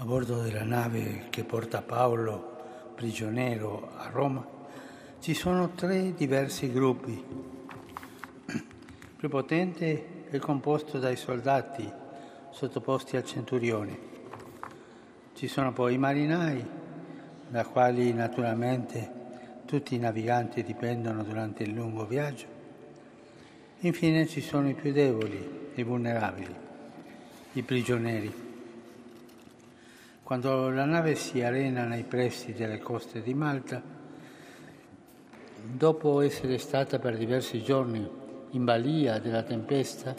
A bordo della nave che porta Paolo, prigioniero, a Roma, ci sono tre diversi gruppi. Il più potente è composto dai soldati sottoposti al centurione. Ci sono poi i marinai, da quali naturalmente tutti i naviganti dipendono durante il lungo viaggio. Infine ci sono i più deboli e vulnerabili, i prigionieri. Quando la nave si arena nei pressi delle coste di Malta, dopo essere stata per diversi giorni in balia della tempesta,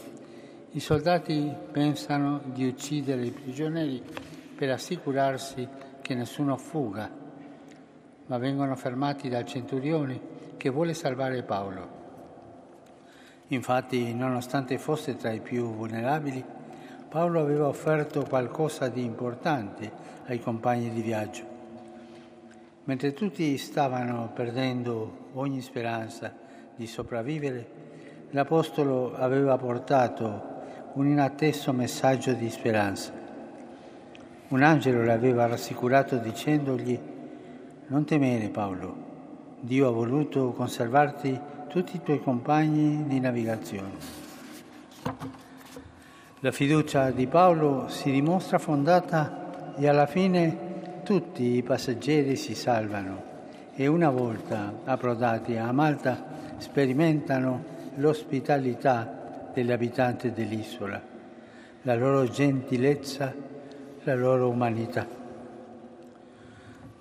i soldati pensano di uccidere i prigionieri per assicurarsi che nessuno fuga, ma vengono fermati dal centurione che vuole salvare Paolo. Infatti, nonostante fosse tra i più vulnerabili, Paolo aveva offerto qualcosa di importante ai compagni di viaggio. Mentre tutti stavano perdendo ogni speranza di sopravvivere, l'Apostolo aveva portato un inatteso messaggio di speranza. Un angelo l'aveva rassicurato dicendogli non temere Paolo, Dio ha voluto conservarti tutti i tuoi compagni di navigazione. La fiducia di Paolo si dimostra fondata e alla fine tutti i passeggeri si salvano e una volta approdati a Malta sperimentano l'ospitalità degli abitanti dell'isola, la loro gentilezza, la loro umanità.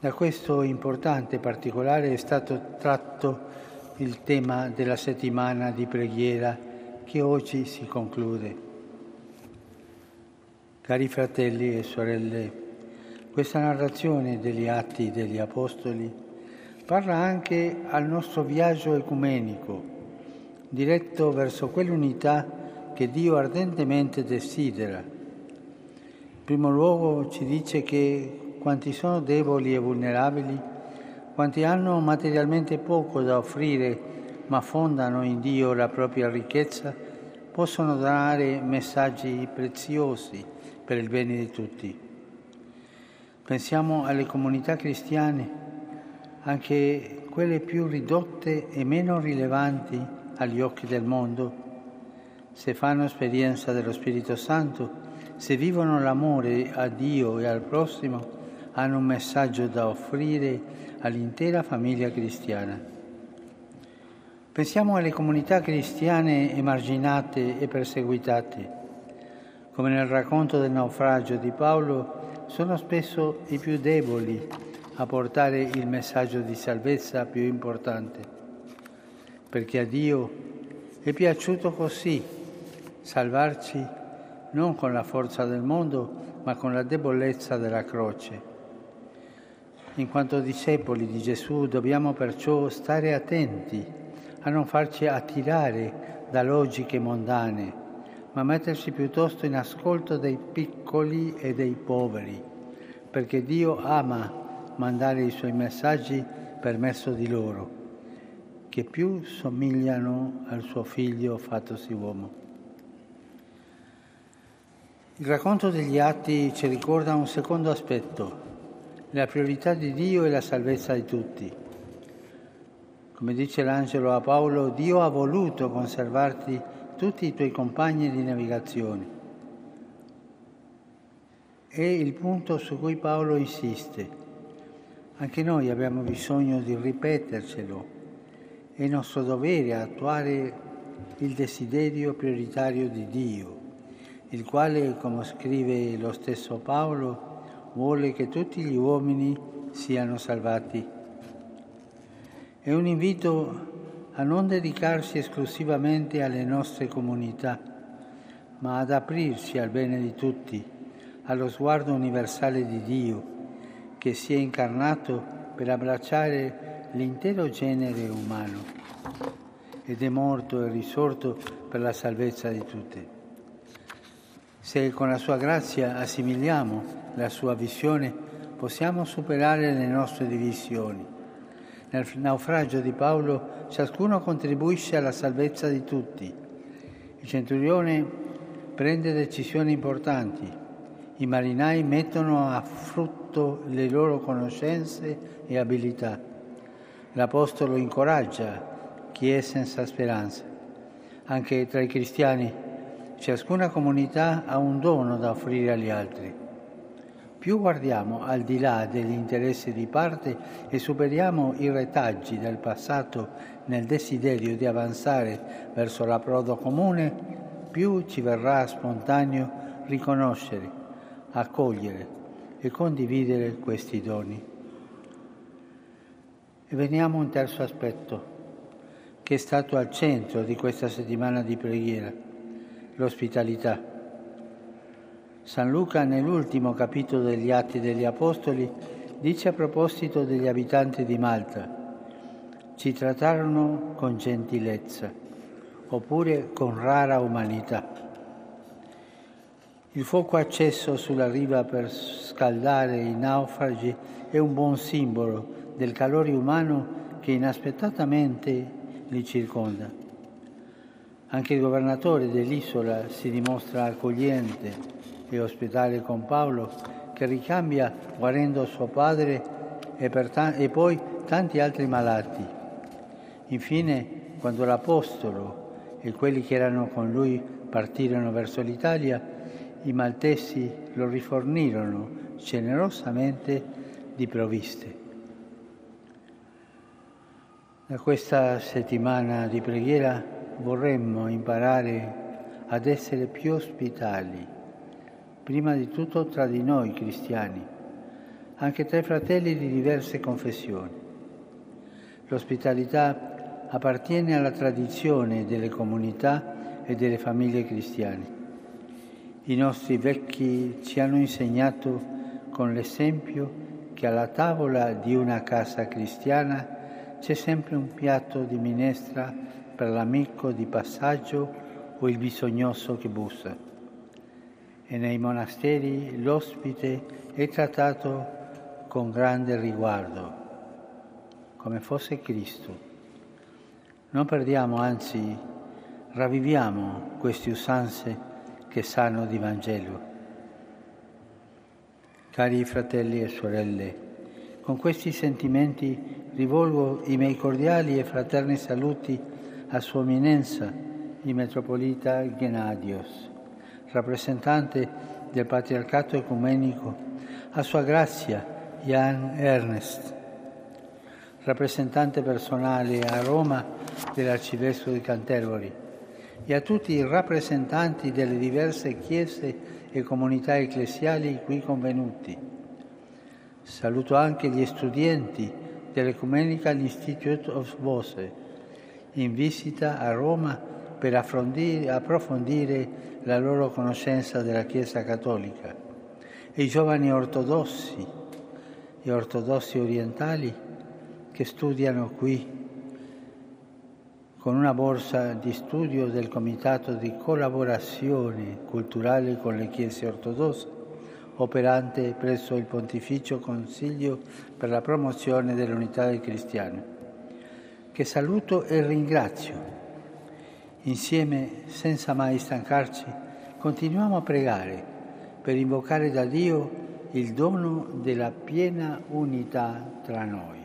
Da questo importante particolare è stato tratto il tema della settimana di preghiera che oggi si conclude. Cari fratelli e sorelle, questa narrazione degli atti degli Apostoli parla anche al nostro viaggio ecumenico, diretto verso quell'unità che Dio ardentemente desidera. In primo luogo ci dice che quanti sono deboli e vulnerabili, quanti hanno materialmente poco da offrire ma fondano in Dio la propria ricchezza, possono dare messaggi preziosi per il bene di tutti. Pensiamo alle comunità cristiane, anche quelle più ridotte e meno rilevanti agli occhi del mondo, se fanno esperienza dello Spirito Santo, se vivono l'amore a Dio e al prossimo, hanno un messaggio da offrire all'intera famiglia cristiana. Pensiamo alle comunità cristiane emarginate e perseguitate come nel racconto del naufragio di Paolo, sono spesso i più deboli a portare il messaggio di salvezza più importante, perché a Dio è piaciuto così salvarci non con la forza del mondo, ma con la debolezza della croce. In quanto discepoli di Gesù dobbiamo perciò stare attenti a non farci attirare da logiche mondane ma mettersi piuttosto in ascolto dei piccoli e dei poveri, perché Dio ama mandare i suoi messaggi per mezzo di loro, che più somigliano al suo figlio fattosi uomo. Il racconto degli atti ci ricorda un secondo aspetto, la priorità di Dio e la salvezza di tutti. Come dice l'angelo a Paolo, Dio ha voluto conservarti tutti i tuoi compagni di navigazione. È il punto su cui Paolo insiste. Anche noi abbiamo bisogno di ripetercelo. È nostro dovere attuare il desiderio prioritario di Dio, il quale, come scrive lo stesso Paolo, vuole che tutti gli uomini siano salvati. È un invito a non dedicarsi esclusivamente alle nostre comunità, ma ad aprirsi al bene di tutti, allo sguardo universale di Dio, che si è incarnato per abbracciare l'intero genere umano ed è morto e risorto per la salvezza di tutte. Se con la sua grazia assimiliamo la sua visione, possiamo superare le nostre divisioni nel naufragio di Paolo ciascuno contribuisce alla salvezza di tutti. Il centurione prende decisioni importanti. I marinai mettono a frutto le loro conoscenze e abilità. L'Apostolo incoraggia chi è senza speranza. Anche tra i cristiani ciascuna comunità ha un dono da offrire agli altri. Più guardiamo al di là degli interessi di parte e superiamo i retaggi del passato nel desiderio di avanzare verso l'approdo comune, più ci verrà spontaneo riconoscere, accogliere e condividere questi doni. E veniamo a un terzo aspetto che è stato al centro di questa settimana di preghiera, l'ospitalità. San Luca nell'ultimo capitolo degli Atti degli Apostoli dice a proposito degli abitanti di Malta, ci trattarono con gentilezza oppure con rara umanità. Il fuoco acceso sulla riva per scaldare i naufragi è un buon simbolo del calore umano che inaspettatamente li circonda. Anche il governatore dell'isola si dimostra accogliente e ospitale con Paolo, che ricambia guarendo suo padre e, ta- e poi tanti altri malati. Infine, quando l'Apostolo e quelli che erano con lui partirono verso l'Italia, i maltesi lo rifornirono generosamente di provviste. Da questa settimana di preghiera vorremmo imparare ad essere più ospitali, prima di tutto tra di noi cristiani, anche tra i fratelli di diverse confessioni. L'ospitalità appartiene alla tradizione delle comunità e delle famiglie cristiane. I nostri vecchi ci hanno insegnato con l'esempio che alla tavola di una casa cristiana c'è sempre un piatto di minestra per l'amico di passaggio o il bisognoso che bussa. E nei monasteri l'ospite è trattato con grande riguardo, come fosse Cristo. Non perdiamo, anzi ravviviamo queste usanze che sanno di Vangelo. Cari fratelli e sorelle, con questi sentimenti rivolgo i miei cordiali e fraterni saluti a Sua Eminenza, il Metropolita Gennadios, rappresentante del Patriarcato Ecumenico, a Sua Grazia Jan Ernest, rappresentante personale a Roma dell'Arcivescovo di Canterbury, e a tutti i rappresentanti delle diverse chiese e comunità ecclesiali qui convenuti. Saluto anche gli studenti dell'Ecumenical Institute of Bose, in visita a Roma per approfondire la loro conoscenza della Chiesa Cattolica, e i giovani ortodossi e ortodossi orientali che studiano qui con una borsa di studio del Comitato di collaborazione culturale con le Chiese ortodosse operante presso il Pontificio Consiglio per la promozione dell'unità dei cristiani, che saluto e ringrazio. Insieme, senza mai stancarci, continuiamo a pregare per invocare da Dio il dono della piena unità tra noi.